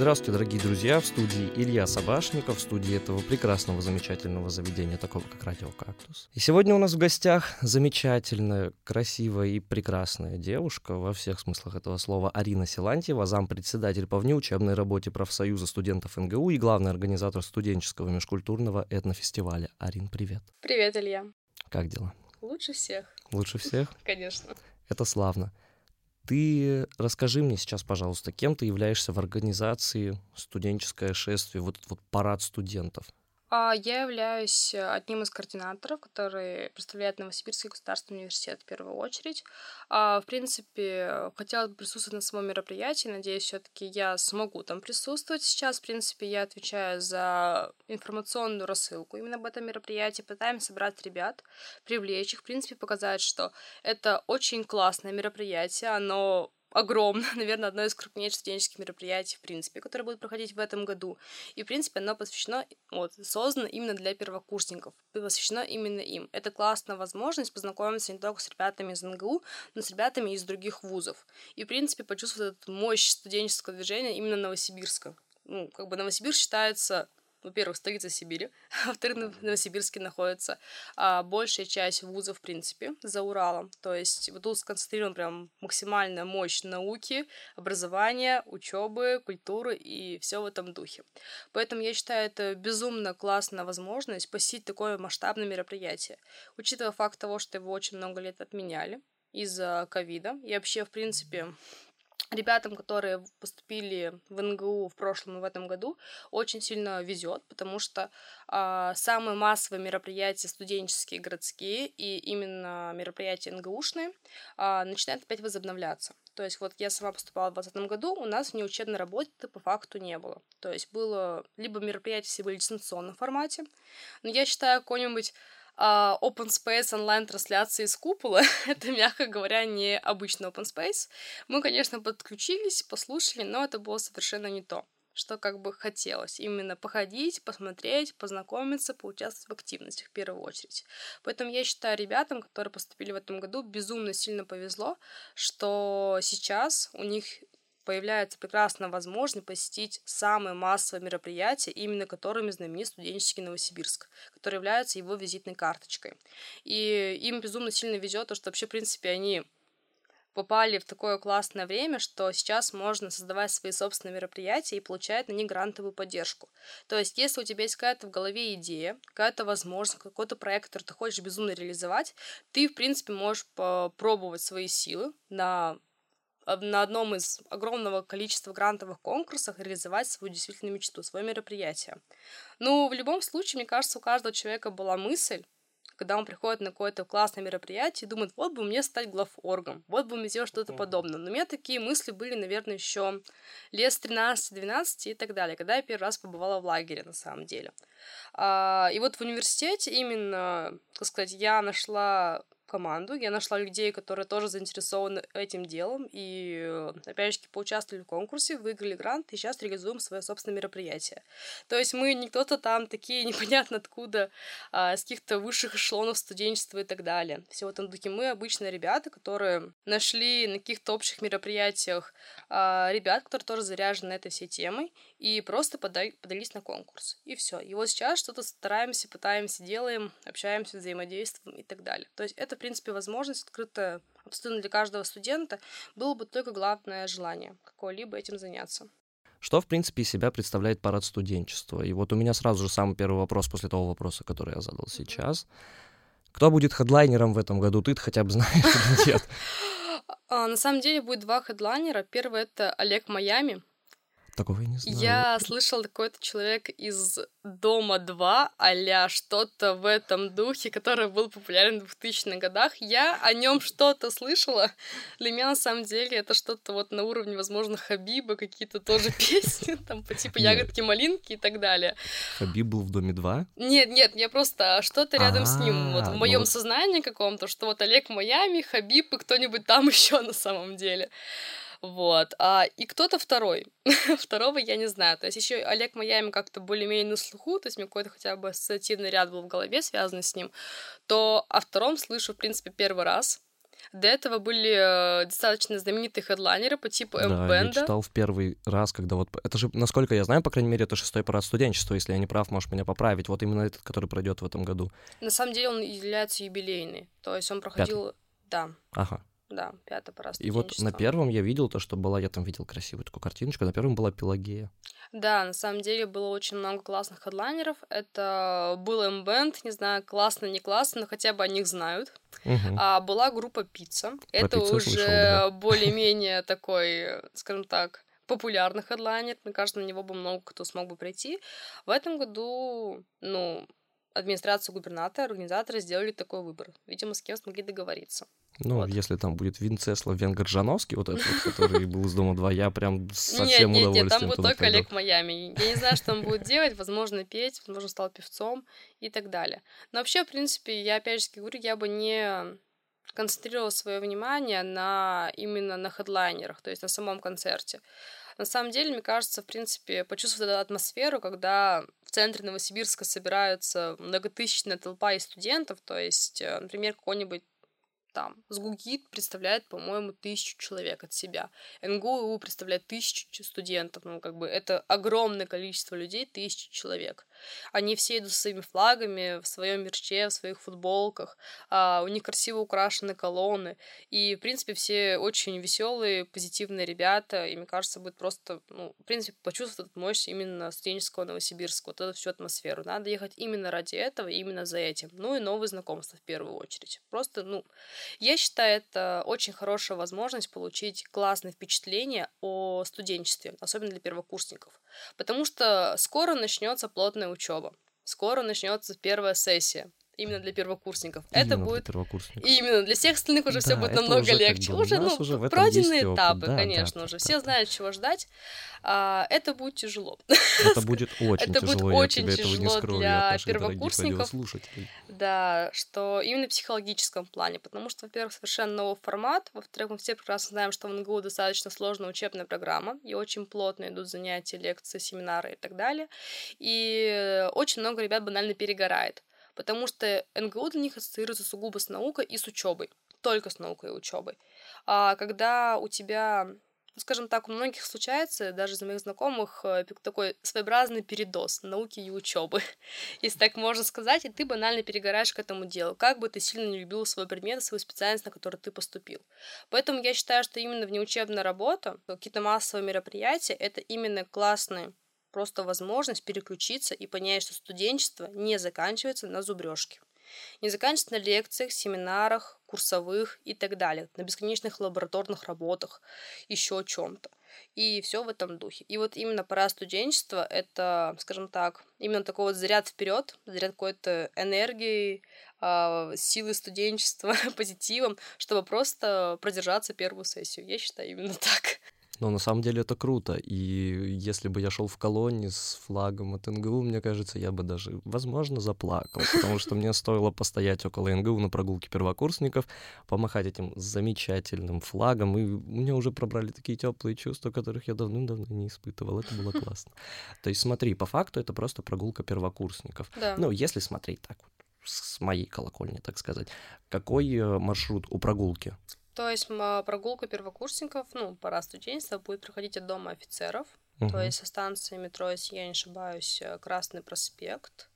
Здравствуйте, дорогие друзья! В студии Илья Собашников, в студии этого прекрасного, замечательного заведения, такого как Радио Кактус. И сегодня у нас в гостях замечательная, красивая и прекрасная девушка во всех смыслах этого слова Арина Силантьева, зампредседатель по внеучебной работе профсоюза студентов НГУ и главный организатор студенческого межкультурного этнофестиваля. Арин, привет! Привет, Илья! Как дела? Лучше всех. Лучше всех? Конечно. Это славно. Ты расскажи мне сейчас, пожалуйста, кем ты являешься в организации студенческое шествие, вот этот вот парад студентов? А, я являюсь э, одним из координаторов, который представляет Новосибирский государственный университет в первую очередь. А, в принципе, хотела бы присутствовать на самом мероприятии. Надеюсь, все-таки я смогу там присутствовать сейчас. В принципе, я отвечаю за информационную рассылку именно об этом мероприятии. Пытаемся собрать ребят, привлечь их, в принципе, показать, что это очень классное мероприятие. Оно огромно, наверное, одно из крупнейших студенческих мероприятий, в принципе, которое будет проходить в этом году. И, в принципе, оно посвящено, вот, создано именно для первокурсников, посвящено именно им. Это классная возможность познакомиться не только с ребятами из НГУ, но с ребятами из других вузов. И, в принципе, почувствовать эту мощь студенческого движения именно Новосибирска. Ну, как бы Новосибирск считается во-первых, столица Сибири, во-вторых, в Новосибирске находится а, большая часть вузов, в принципе, за Уралом. То есть вот тут сконцентрирована прям максимальная мощь науки, образования, учебы, культуры и все в этом духе. Поэтому я считаю, это безумно классная возможность посетить такое масштабное мероприятие. Учитывая факт того, что его очень много лет отменяли из-за ковида, и вообще, в принципе, ребятам, которые поступили в НГУ в прошлом и в этом году, очень сильно везет, потому что э, самые массовые мероприятия студенческие, городские и именно мероприятия НГУшные э, начинают опять возобновляться. То есть вот я сама поступала в 2020 году, у нас внеучебной работы по факту не было. То есть было либо мероприятия все были в дистанционном формате, но я считаю какой-нибудь Uh, open Space онлайн-трансляции с купола. это, мягко говоря, не обычный open Space. Мы, конечно, подключились, послушали, но это было совершенно не то, что как бы хотелось. Именно походить, посмотреть, познакомиться, поучаствовать в активностях в первую очередь. Поэтому я считаю ребятам, которые поступили в этом году, безумно сильно повезло, что сейчас у них появляется прекрасная возможность посетить самые массовые мероприятия, именно которыми знаменит студенческий Новосибирск, который является его визитной карточкой. И им безумно сильно везет то, что вообще, в принципе, они попали в такое классное время, что сейчас можно создавать свои собственные мероприятия и получать на них грантовую поддержку. То есть, если у тебя есть какая-то в голове идея, какая-то возможность, какой-то проект, который ты хочешь безумно реализовать, ты, в принципе, можешь попробовать свои силы на на одном из огромного количества грантовых конкурсов реализовать свою действительно мечту, свое мероприятие. Ну, в любом случае, мне кажется, у каждого человека была мысль, когда он приходит на какое-то классное мероприятие и думает, вот бы мне стать главоргом, вот бы мне сделать что-то подобное. Но у меня такие мысли были, наверное, еще лет с 13-12 и так далее, когда я первый раз побывала в лагере, на самом деле. А, и вот в университете именно, так сказать, я нашла команду, я нашла людей, которые тоже заинтересованы этим делом, и, опять же, поучаствовали в конкурсе, выиграли грант, и сейчас реализуем свое собственное мероприятие. То есть мы не кто-то там такие непонятно откуда, а, с каких-то высших эшелонов студенчества и так далее. Все в этом духе. Мы обычные ребята, которые нашли на каких-то общих мероприятиях а, ребят, которые тоже заряжены этой всей темой, и просто подали, подались на конкурс. И все. И вот сейчас что-то стараемся, пытаемся, делаем, общаемся, взаимодействуем и так далее. То есть это принципе, возможность открытая абсолютно для каждого студента, было бы только главное желание какое-либо этим заняться. Что, в принципе, из себя представляет парад студенчества? И вот у меня сразу же самый первый вопрос после того вопроса, который я задал сейчас. Кто будет хедлайнером в этом году? Ты хотя бы знаешь или нет? А, на самом деле будет два хедлайнера. Первый — это Олег Майами, Такого я не знаю. Я слышал какой-то человек из Дома 2, а что-то в этом духе, который был популярен в 2000-х годах. Я о нем что-то слышала. Для меня, на самом деле, это что-то вот на уровне, возможно, Хабиба, какие-то тоже песни, там по типу ягодки, малинки и так далее. Хабиб был в Доме 2? Нет, нет, я просто что-то рядом с ним, вот в моем ну сознании каком-то, что вот Олег Майами, Хабиб и кто-нибудь там еще на самом деле. Вот. А, и кто-то второй. Второго я не знаю. То есть еще Олег Майами как-то более-менее на слуху, то есть у меня какой-то хотя бы ассоциативный ряд был в голове связанный с ним, то о втором слышу, в принципе, первый раз. До этого были э, достаточно знаменитые хедлайнеры по типу Да, я М-бенда. читал в первый раз, когда вот... Это же, насколько я знаю, по крайней мере, это шестой парад студенчества. Если я не прав, можешь меня поправить. Вот именно этот, который пройдет в этом году. На самом деле он является юбилейный. То есть он проходил... Да, Ага. Да, пятый парад И вот на первом я видел то, что была... Я там видел красивую такую картиночку. На первом была Пелагея. Да, на самом деле было очень много классных хедлайнеров. Это был М-бенд, не знаю, классно, не классно, но хотя бы о них знают. Мгм. А была группа Пицца. Это Пиццу уже слышал, да. более-менее такой, скажем так, популярный хедлайнер. Мне кажется, на него бы много кто смог бы прийти. В этом году, ну, администрация губернатора, организаторы сделали такой выбор. Видимо, с кем смогли договориться. Ну, Вот. если там будет Винцеслав Венгер Жановский, вот этот, вот, который был из Дома 2, я прям со Нет, нет, нет, там будет только пойду. Олег Майами. Я не знаю, что он будет делать, возможно, петь, возможно, стал певцом и так далее. Но вообще, в принципе, я опять же говорю, я бы не концентрировала свое внимание на именно на хедлайнерах, то есть на самом концерте. На самом деле, мне кажется, в принципе, почувствовать эту атмосферу, когда в центре Новосибирска собираются многотысячная толпа из студентов, то есть, э, например, какой-нибудь там Сгугит представляет, по-моему, тысячу человек от себя. НГУ представляет тысячу студентов. Ну, как бы это огромное количество людей, тысячи человек. Они все идут со своими флагами, в своем мерче, в своих футболках. а, у них красиво украшены колонны. И, в принципе, все очень веселые, позитивные ребята. И мне кажется, будет просто, ну, в принципе, почувствовать мощь именно студенческого Новосибирска, вот эту всю атмосферу. Надо ехать именно ради этого, именно за этим. Ну и новые знакомства в первую очередь. Просто, ну, я считаю, это очень хорошая возможность получить классные впечатления о студенчестве, особенно для первокурсников. Потому что скоро начнется плотная учеба. Скоро начнется первая сессия. Именно для первокурсников. это Именно для будет первокурсников. именно для всех остальных уже все Да, будет это намного уже как легче. бы уже, ну, уже пройденные этапы, Да, конечно, да, уже. да, Все да. знают, чего ждать. А, это будет тяжело. Это будет очень Это будет тяжело, я очень не тяжело скрою для наших первокурсников. Да, что именно в психологическом плане, потому что, во-первых, совершенно новый формат, во-вторых, мы все прекрасно знаем, что в НГУ достаточно сложная учебная программа, и очень плотно идут занятия, лекции, семинары и так далее, и очень много ребят банально перегорает, потому что НГУ для них ассоциируется сугубо с наукой и с учебой, только с наукой и учебой. А когда у тебя скажем так, у многих случается, даже из моих знакомых, э, такой своеобразный передоз науки и учебы если так можно сказать, и ты банально перегораешь к этому делу, как бы ты сильно не любил свой предмет, свою специальность, на которую ты поступил. Поэтому я считаю, что именно внеучебная работа, какие-то массовые мероприятия, это именно классная просто возможность переключиться и понять, что студенчество не заканчивается на зубрежке. Не заканчивается на лекциях, семинарах, курсовых и так далее, на бесконечных лабораторных работах, еще чем-то. И все в этом духе. И вот именно пора студенчества это, скажем так, именно такой вот заряд вперед, заряд какой-то энергии, а, силы студенчества, позитивом, чтобы просто продержаться первую сессию. Я считаю именно так. Но на самом деле это круто. И если бы я шел в колонне с флагом от НГУ, мне кажется, я бы даже, возможно, заплакал. Потому что мне стоило постоять около НГУ на прогулке первокурсников, помахать этим замечательным флагом. И меня уже пробрали такие теплые чувства, которых я давным-давно не испытывал. Это было классно. То есть смотри, по факту это просто прогулка первокурсников. Да. Ну, если смотреть так вот, с моей колокольни, так сказать. Какой э, маршрут у прогулки? То есть прогулка первокурсников, ну, пора студенчества, будет проходить от дома офицеров, то Мгм. есть со станции метро, если я не ошибаюсь, э, Красный проспект,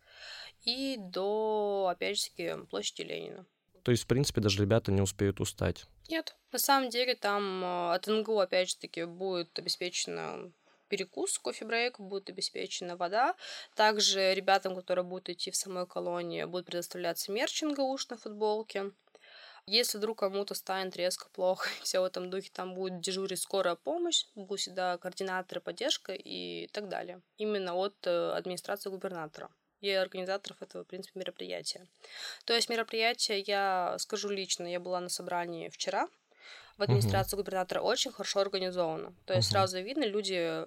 и до, опять же площади Ленина. То есть, в принципе, даже ребята не успеют устать. Нет, на самом деле там э, от НГУ, опять же таки, будет обеспечено перекус, кофе-брейк, будет обеспечена вода. Также ребятам, которые будут идти в самой колонии, будет предоставляться мерч НГУш на футболке. Если вдруг кому-то станет резко плохо, все в этом духе, там будет дежурить скорая помощь, будут всегда координаторы, поддержка и так далее. Именно от э, администрации губернатора и организаторов этого, в принципе, мероприятия. То есть мероприятие, я скажу лично, я была на собрании вчера, в администрации губернатора очень хорошо организовано. То есть Мгм. сразу видно, люди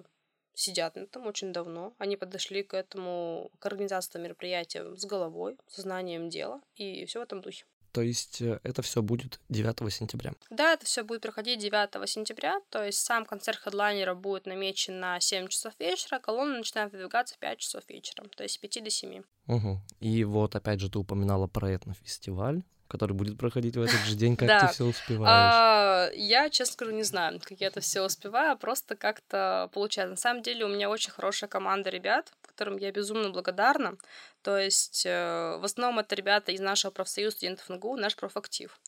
сидят на этом очень давно. Они подошли к этому, к организации мероприятия с головой, со знанием дела, и все в этом духе. То есть э, это все будет 9 сентября. Да, это все будет проходить 9 сентября, то есть сам концерт хедлайнера будет намечен на 7 часов вечера, колонна начинает выдвигаться в 5 часов вечера, то есть с 5 до 7. Мгм. И вот, опять же, ты упоминала про этнофестиваль. Который будет проходить в этот же день. Как Да. ты все успеваешь? А, я, честно скажу, не знаю, как я это все успеваю, просто как-то получается. На самом деле у меня очень хорошая команда ребят, которым я безумно благодарна. То есть э, в основном это ребята из нашего профсоюза студентов НГУ, наш профактив.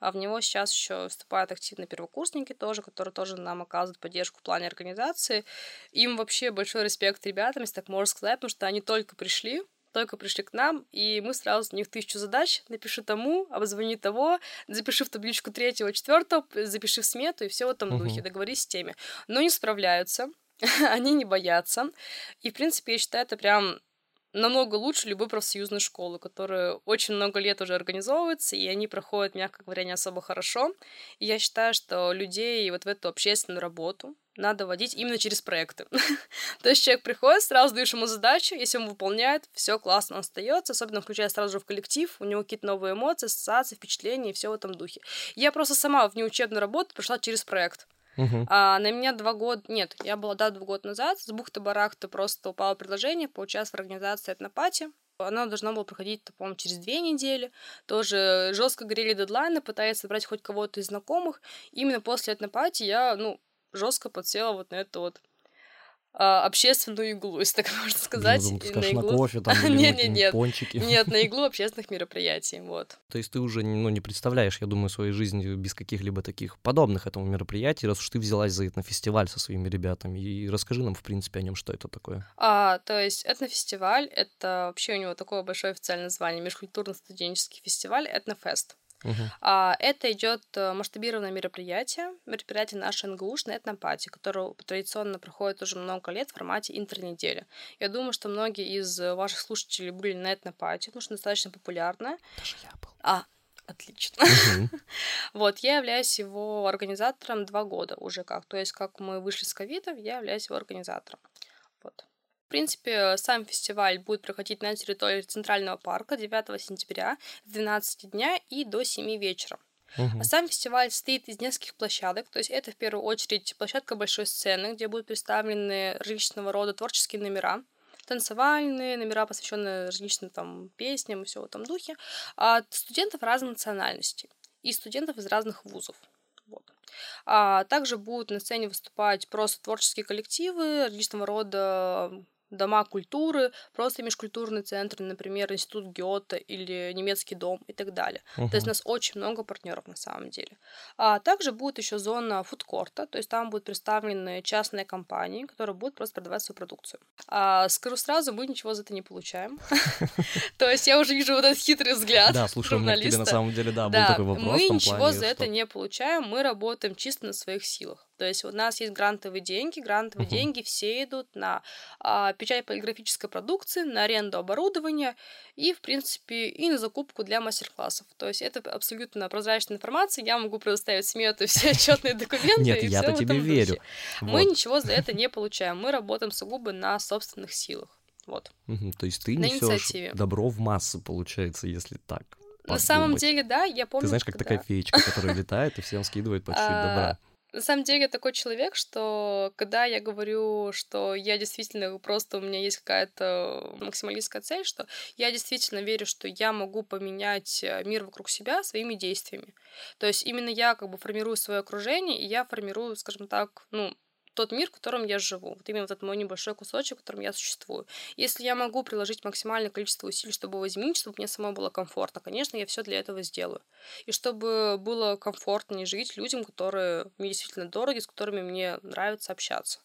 А в него сейчас еще вступают активно первокурсники тоже, которые тоже нам оказывают поддержку в плане организации. Им вообще большой респект ребятам, если так можно сказать, потому что они только пришли, только пришли к нам, и мы сразу у них тысячу задач. Напиши тому, обзвони того, запиши в табличку третьего, четвертого, запиши в смету, и все в этом Мгм. духе, договорись с теми. Но не справляются, они не боятся. И, в принципе, я считаю, это прям намного лучше любой профсоюзной школы, которая очень много лет уже организовывается, и они проходят, мягко говоря, не особо хорошо. И я считаю, что людей вот в эту общественную работу надо вводить именно через проекты. То есть человек приходит, сразу даешь ему задачу, если он выполняет, все классно, он остается, особенно включая сразу же в коллектив, у него какие-то новые эмоции, ассоциации, впечатления и все в этом духе. Я просто сама в неучебную работу пришла через проект. Мгм. А на меня два года... Нет, я была, да, два года назад. С бухты-барахты просто упало предложение поучаствовать в организации этнопати. Она должна была проходить, по-моему, через две недели. Тоже жестко горели дедлайны, пытаясь собрать хоть кого-то из знакомых. Именно после этнопати я, ну, жестко подсела вот на эту вот а, общественную иглу, если так можно сказать. Я думал, ты скажешь, на иглу- кофе там на Нет, нет, нет. пончики. Нет, на иглу общественных мероприятий, вот. То есть ты уже ну, не представляешь, я думаю, своей жизни без каких-либо таких подобных этому мероприятий, раз уж ты взялась за этнофестиваль со своими ребятами. И расскажи нам, в принципе, о нем, что это такое. А, то есть этнофестиваль — это вообще у него такое большое официальное название, межкультурно-студенческий фестиваль «Этнофест». Мгм. А, это идет э, масштабированное мероприятие, мероприятие нашей НГУшной этнопати, которое традиционно проходит уже много лет в формате интернедели. Я думаю, что многие из ваших слушателей были на этнопати, потому что достаточно популярная. Даже я был. А, отлично. Мгм. Вот, я являюсь его организатором два года уже как. То есть, как мы вышли с ковида, я являюсь его организатором. Принципе, сам фестиваль будет проходить на территории Центрального парка 9 сентября с 12 дня и до 7 вечера. Мгм. А сам фестиваль состоит из нескольких площадок, то есть это в первую очередь площадка большой сцены, где будут представлены различного рода творческие номера, танцевальные номера, посвященные различным там песням и все в этом духе, от студентов разных национальностей и студентов из разных вузов. Вот. А также будут на сцене выступать просто творческие коллективы различного рода дома культуры, просто межкультурные центры, например, Институт Гёте или Немецкий дом и так далее. То есть у нас очень много партнеров на самом деле. А также будет еще зона фудкорта, то есть там будут представлены частные компании, которые будут просто продавать свою продукцию. А, скажу сразу, мы ничего за это не получаем. То есть я уже вижу вот этот хитрый взгляд Да, слушай, у меня тебе на самом деле, да, был такой вопрос мы ничего за это не получаем, мы работаем чисто на своих силах. То есть у нас есть грантовые деньги, грантовые Мгм. деньги все идут на а, печать полиграфической продукции, на аренду оборудования и, в принципе, и на закупку для мастер-классов. То есть это абсолютно прозрачная информация, я могу предоставить смету и все отчетные документы. Нет, я-то тебе верю. Мы ничего за это не получаем, мы работаем сугубо на собственных силах. Вот. То есть ты на несешь инициативе. добро в массы, получается, если так. На самом деле, да, я помню, Ты знаешь, как когда- такая феечка, которая летает и всем скидывает по чуть-чуть А, добра. На самом деле, я такой человек, что когда я говорю, что я действительно просто у меня есть какая-то максималистская цель, что я действительно верю, что я могу поменять э, мир вокруг себя своими действиями. То есть именно я как бы формирую свое окружение, и я формирую, скажем так, ну, тот мир, в котором я живу. Вот именно этот мой небольшой кусочек, в котором я существую. Если я могу приложить максимальное количество усилий, чтобы его изменить, чтобы мне самой было комфортно, конечно, я все для этого сделаю. И чтобы было комфортнее жить людям, которые мне действительно дороги, с которыми мне нравится общаться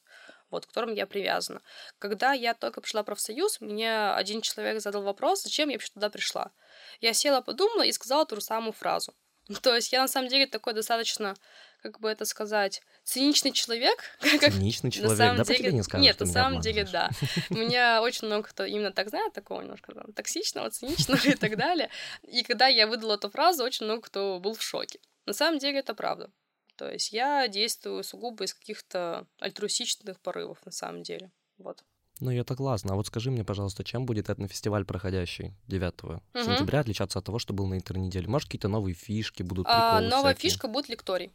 вот, к которым я привязана. Когда я только пришла в профсоюз, мне один человек задал вопрос, зачем я вообще туда пришла. Я села, подумала и сказала ту же самую фразу. То есть я на самом деле такой достаточно, как бы это сказать, циничный человек. как- Циничный на человек, самом да, деле, не скажешь, нет, на самом деле, да. обманываешь. Меня очень много кто именно так знает, такого немножко там, токсичного, циничного и так далее. И когда я выдала эту фразу, очень много кто был в шоке. На самом деле это правда. То есть я действую сугубо из каких-то альтруистичных порывов, на самом деле. Вот. Ну, это классно. А вот скажи мне, пожалуйста, чем будет этнофестиваль, проходящий 9 Мгм. сентября, отличаться от того, что был на интернеделе? Может, какие-то новые фишки будут, приколы А, новая всякие? фишка будет лекторий.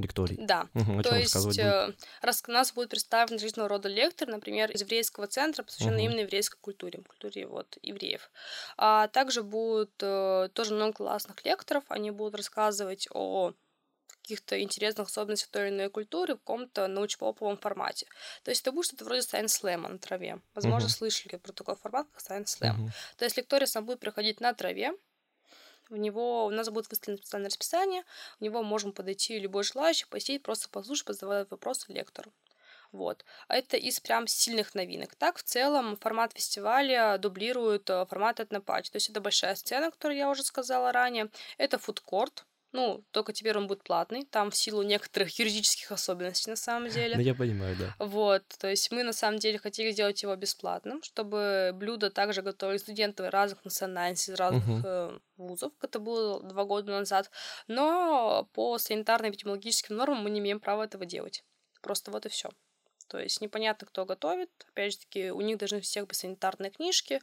Лекторий. Да. Угу, То есть э, раз у нас будет представлен различного рода лектор, например, из еврейского центра, посвященный угу. именно еврейской культуре, культуре вот евреев. А также будут э, тоже много классных лекторов, они будут рассказывать о каких-то интересных особенностей той или иной культуры в каком-то научно-поповом формате. То есть это будет что-то вроде Science Slam на траве. Возможно, uh-huh. слышали про такой формат, как Science Slam. Uh-huh. То есть лектория сам будет проходить на траве, в него у нас будет выставлено специальное расписание, в него можем подойти любой желающий, посетить, просто послушать, позадавать вопросы лектору. Вот. А это из прям сильных новинок. Так, в целом, формат фестиваля дублирует э, формат этнопати. То есть это большая сцена, которую я уже сказала ранее. Это фудкорт, ну, только теперь он будет платный, там в силу некоторых юридических особенностей на самом деле. Ну, я понимаю, да. Вот, то есть мы на самом деле хотели сделать его бесплатным, чтобы блюда также готовили студенты разных национальностей, из разных угу. э, вузов, это было два года назад, но по санитарно-эпидемиологическим нормам мы не имеем права этого делать. Просто вот и все. То есть непонятно, кто готовит. Опять же таки, у них должны всех быть санитарные книжки,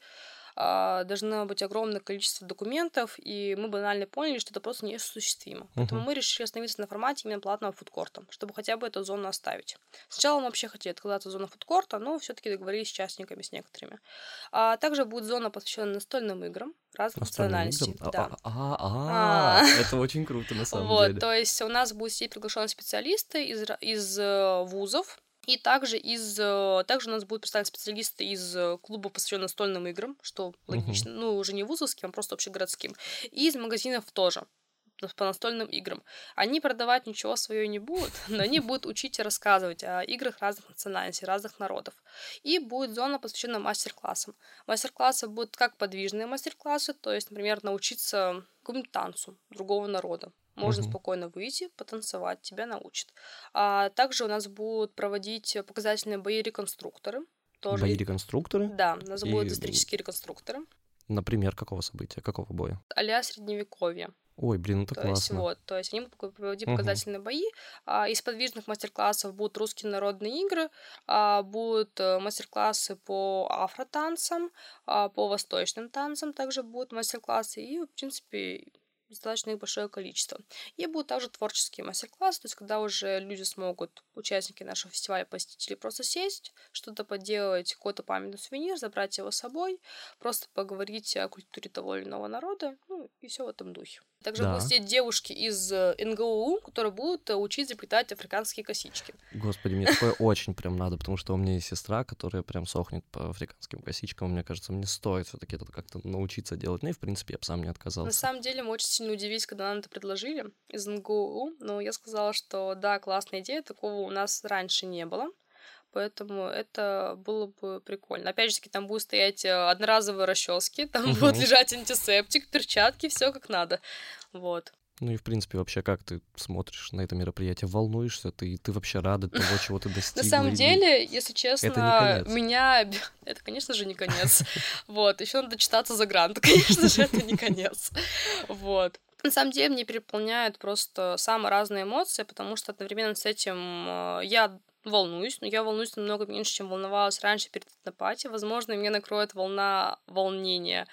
должно быть огромное количество документов, и мы банально поняли, что это просто неосуществимо. Uh-huh. Поэтому мы решили остановиться на формате именно платного фудкорта, чтобы хотя бы эту зону оставить. Сначала мы вообще хотели отказаться от зоны фудкорта, но все-таки договорились с частниками, с некоторыми. А также будет зона, посвященная настольным играм разных национальностей. Да. А, а, а, а, это очень круто на самом деле. Вот, то есть у нас будут сидеть приглашенные специалисты из, из э, вузов, и также из э, также у нас будут представлены специалисты из э, клуба, посвященного настольным играм, что логично, uh-huh. ну, уже не вузовским, а просто общегородским. И из магазинов тоже по настольным играм. Они продавать ничего свое не будут, но они будут учить и рассказывать о играх разных национальностей, разных народов. И будет зона, посвященная мастер-классам. Мастер-классы будут как подвижные мастер-классы, то есть, например, научиться какому-нибудь танцу другого народа. Можно угу. спокойно выйти, потанцевать, тебя научат. А также у нас будут проводить показательные бои реконструкторы. Тоже... Бои реконструкторы? Да, у нас и... будут исторические реконструкторы. Например, какого события, какого боя? а средневековье. Ой, блин, это то классно. Есть, вот, то есть они будут проводить показательные угу. бои. А, из подвижных мастер-классов будут русские народные игры, а, будут э, мастер-классы по афротанцам, а, по восточным танцам также будут мастер-классы. И, в принципе, достаточно их большое количество. И будут также творческие мастер-классы, то есть когда уже люди смогут, участники нашего фестиваля, посетители, просто сесть, что-то поделать, какой-то памятный сувенир, забрать его с собой, просто поговорить о культуре того или иного народа, ну и все в этом духе. Также да. будут сидеть девушки из э, НГУ, которые будут э, учить заплетать африканские косички. Господи, мне такое очень прям надо, потому что у меня есть сестра, которая прям сохнет по африканским косичкам. Мне кажется, мне стоит все таки это как-то научиться делать. Ну и, в принципе, я бы сам не отказался. На самом деле, мы очень сильно удивились, когда нам это предложили из НГУ. Но я сказала, что да, классная идея, такого у нас раньше не было поэтому это было бы прикольно. Опять же таки, там будут стоять э, одноразовые расчески, там угу. будет лежать антисептик, перчатки, все как надо. Вот. Ну и, в принципе, вообще, как ты смотришь на это мероприятие? Волнуешься? Ты, ты вообще рада того, чего ты достигла? На самом деле, если честно, меня... Это, конечно же, не конец. Вот. Еще надо читаться за грант. Конечно же, это не конец. Вот. На самом деле, мне переполняют просто самые разные эмоции, потому что одновременно с этим э, я волнуюсь, но я волнуюсь намного меньше, чем волновалась раньше перед этнопати. Возможно, меня накроет волна волнения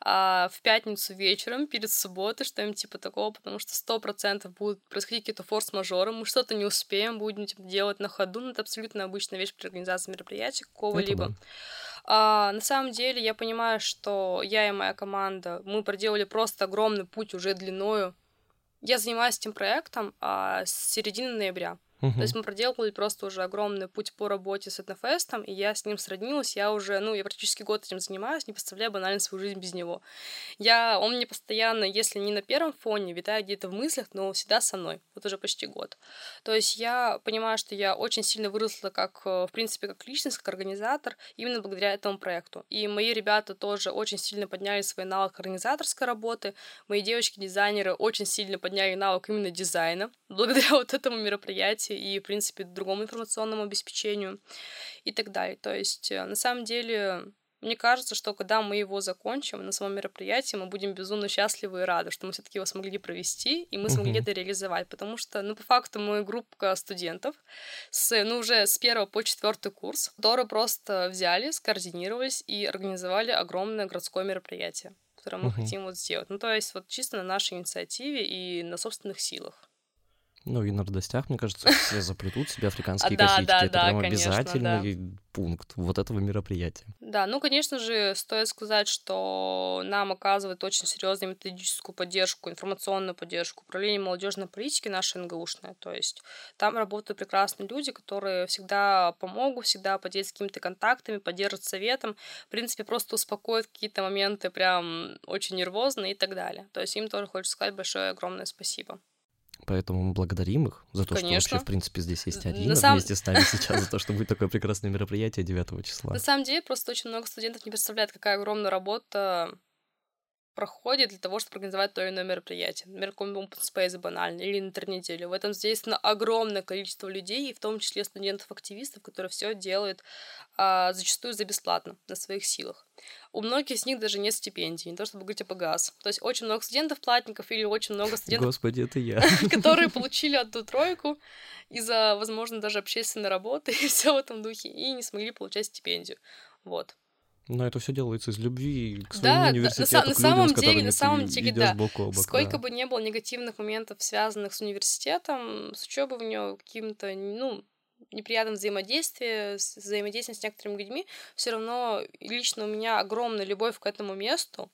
а, в пятницу вечером перед субботой, что-нибудь типа такого, потому что сто процентов будут происходить какие-то форс-мажоры, мы что-то не успеем, будем типа, делать на ходу, но это абсолютно обычная вещь при организации мероприятия какого-либо. Да. А, на самом деле я понимаю, что я и моя команда, мы проделали просто огромный путь уже длиною. Я занимаюсь этим проектом а, с середины ноября. Uh-huh. То есть мы проделали просто уже огромный путь по работе с Этнофестом, и я с ним сроднилась, я уже, ну, я практически год этим занимаюсь, не представляю банально свою жизнь без него. Я, он мне постоянно, если не на первом фоне, витает где-то в мыслях, но всегда со мной, вот уже почти год. То есть я понимаю, что я очень сильно выросла как, э, в принципе, как личность, как организатор, именно благодаря этому проекту. И мои ребята тоже очень сильно подняли свой навык организаторской работы, мои девочки-дизайнеры очень сильно подняли навык именно дизайна, благодаря вот этому мероприятию, и, в принципе, другому информационному обеспечению и так далее. То есть, э, на самом деле, мне кажется, что когда мы его закончим на самом мероприятии, мы будем безумно счастливы и рады, что мы все-таки его смогли провести, и мы смогли uh-huh. это реализовать. Потому что, ну, по факту, мы группа студентов с, ну, уже с первого по четвертый курс, которые просто взяли, скоординировались и организовали огромное городское мероприятие, которое мы uh-huh. хотим вот сделать. Ну, то есть, вот чисто на нашей инициативе и на собственных силах. Ну и на радостях, мне кажется, все заплетут себе африканские Да, косички. да, Это да, прям конечно, обязательный пункт вот этого мероприятия. Да, ну, конечно же, стоит сказать, что нам оказывает очень серьезную методическую поддержку, информационную поддержку управление молодежной политики наше НГУшное. То есть там работают прекрасные люди, которые всегда помогут, всегда поделятся какими-то контактами, поддержат советом, в принципе, просто успокоят какие-то моменты прям очень нервозные и так далее. То есть им тоже хочется сказать большое огромное спасибо. Поэтому мы благодарим их за то, что Конечно. вообще, в принципе, здесь есть На Арина самом- вместе с нами сейчас, за то, что будет такое прекрасное мероприятие 9 числа. На самом деле, просто очень много студентов не представляют, какая огромная работа проходит для того, чтобы организовать то или иное мероприятие. Например, какой-нибудь open space банальный или интернеделю. В этом задействовано огромное количество людей, и в том числе студентов-активистов, которые все делают а, зачастую за бесплатно, на своих силах. У многих из них даже нет стипендий, не то чтобы говорить о ПГАС. То есть очень много студентов-платников или очень много студентов, Господи, это я. которые получили одну тройку из-за, возможно, даже общественной работы и все в этом духе, и не смогли получать стипендию. Вот. Но это все делается из любви к своему да, на университету, са- к на людям, самом с деле- на самом деле, да. бок бок. Сколько да. бы не было негативных моментов, связанных с университетом, с учебой в нее каким-то, ну, неприятным взаимодействием, с взаимодействием с некоторыми людьми, все равно лично у меня огромная любовь к этому месту,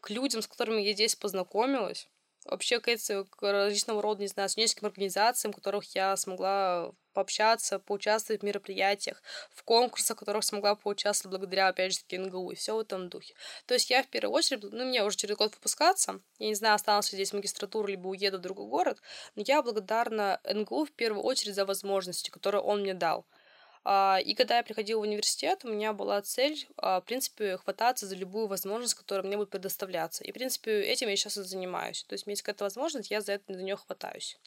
к людям, с которыми я здесь познакомилась, вообще к, эти- к различного рода, не знаю, студенческим организациям, которых я смогла пообщаться, поучаствовать в мероприятиях, в конкурсах, в которых смогла поучаствовать благодаря, опять же таки, НГУ и все в этом духе. То есть я в первую очередь, ну, мне уже через год выпускаться, я не знаю, останусь здесь в магистратуру, либо уеду в другой город, но я благодарна НГУ в первую очередь за возможности, которые он мне дал. А, И когда я приходила в университет, у меня была цель, а, в принципе, хвататься за любую возможность, которая мне будет предоставляться. И, в принципе, этим я сейчас и занимаюсь. То есть, у меня есть какая-то возможность, я за это за нее хватаюсь.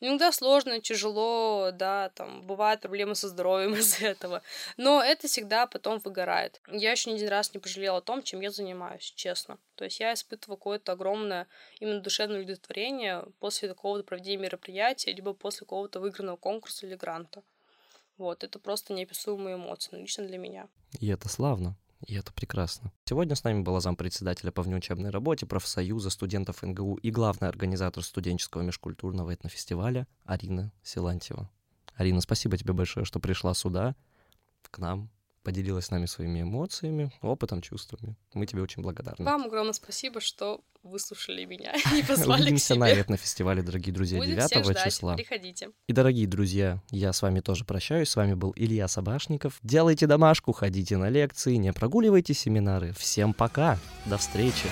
Иногда сложно, тяжело, да, там бывают проблемы со здоровьем из-за этого, но это всегда потом выгорает. Я еще ни один раз не пожалела о том, чем я занимаюсь, честно. То есть я испытываю какое-то огромное именно душевное удовлетворение после такого проведения мероприятия, либо после какого-то выигранного конкурса или гранта. Вот, это просто неописуемые эмоции, ну, лично для меня. И это славно. И это прекрасно. Сегодня с нами была зампредседателя по внеучебной работе профсоюза студентов НГУ и главный организатор студенческого межкультурного этнофестиваля Арина Силантьева. Арина, спасибо тебе большое, что пришла сюда, к нам, поделилась с нами своими эмоциями, опытом, чувствами. Мы тебе очень благодарны. Вам огромное спасибо, что выслушали меня и позвали Увидимся на себе. этнофестивале, дорогие друзья, Будем 9 всех ждать, числа. приходите. И, дорогие друзья, я с вами тоже прощаюсь. С вами был Илья Собашников. Делайте домашку, ходите на лекции, не прогуливайте семинары. Всем пока. До встречи.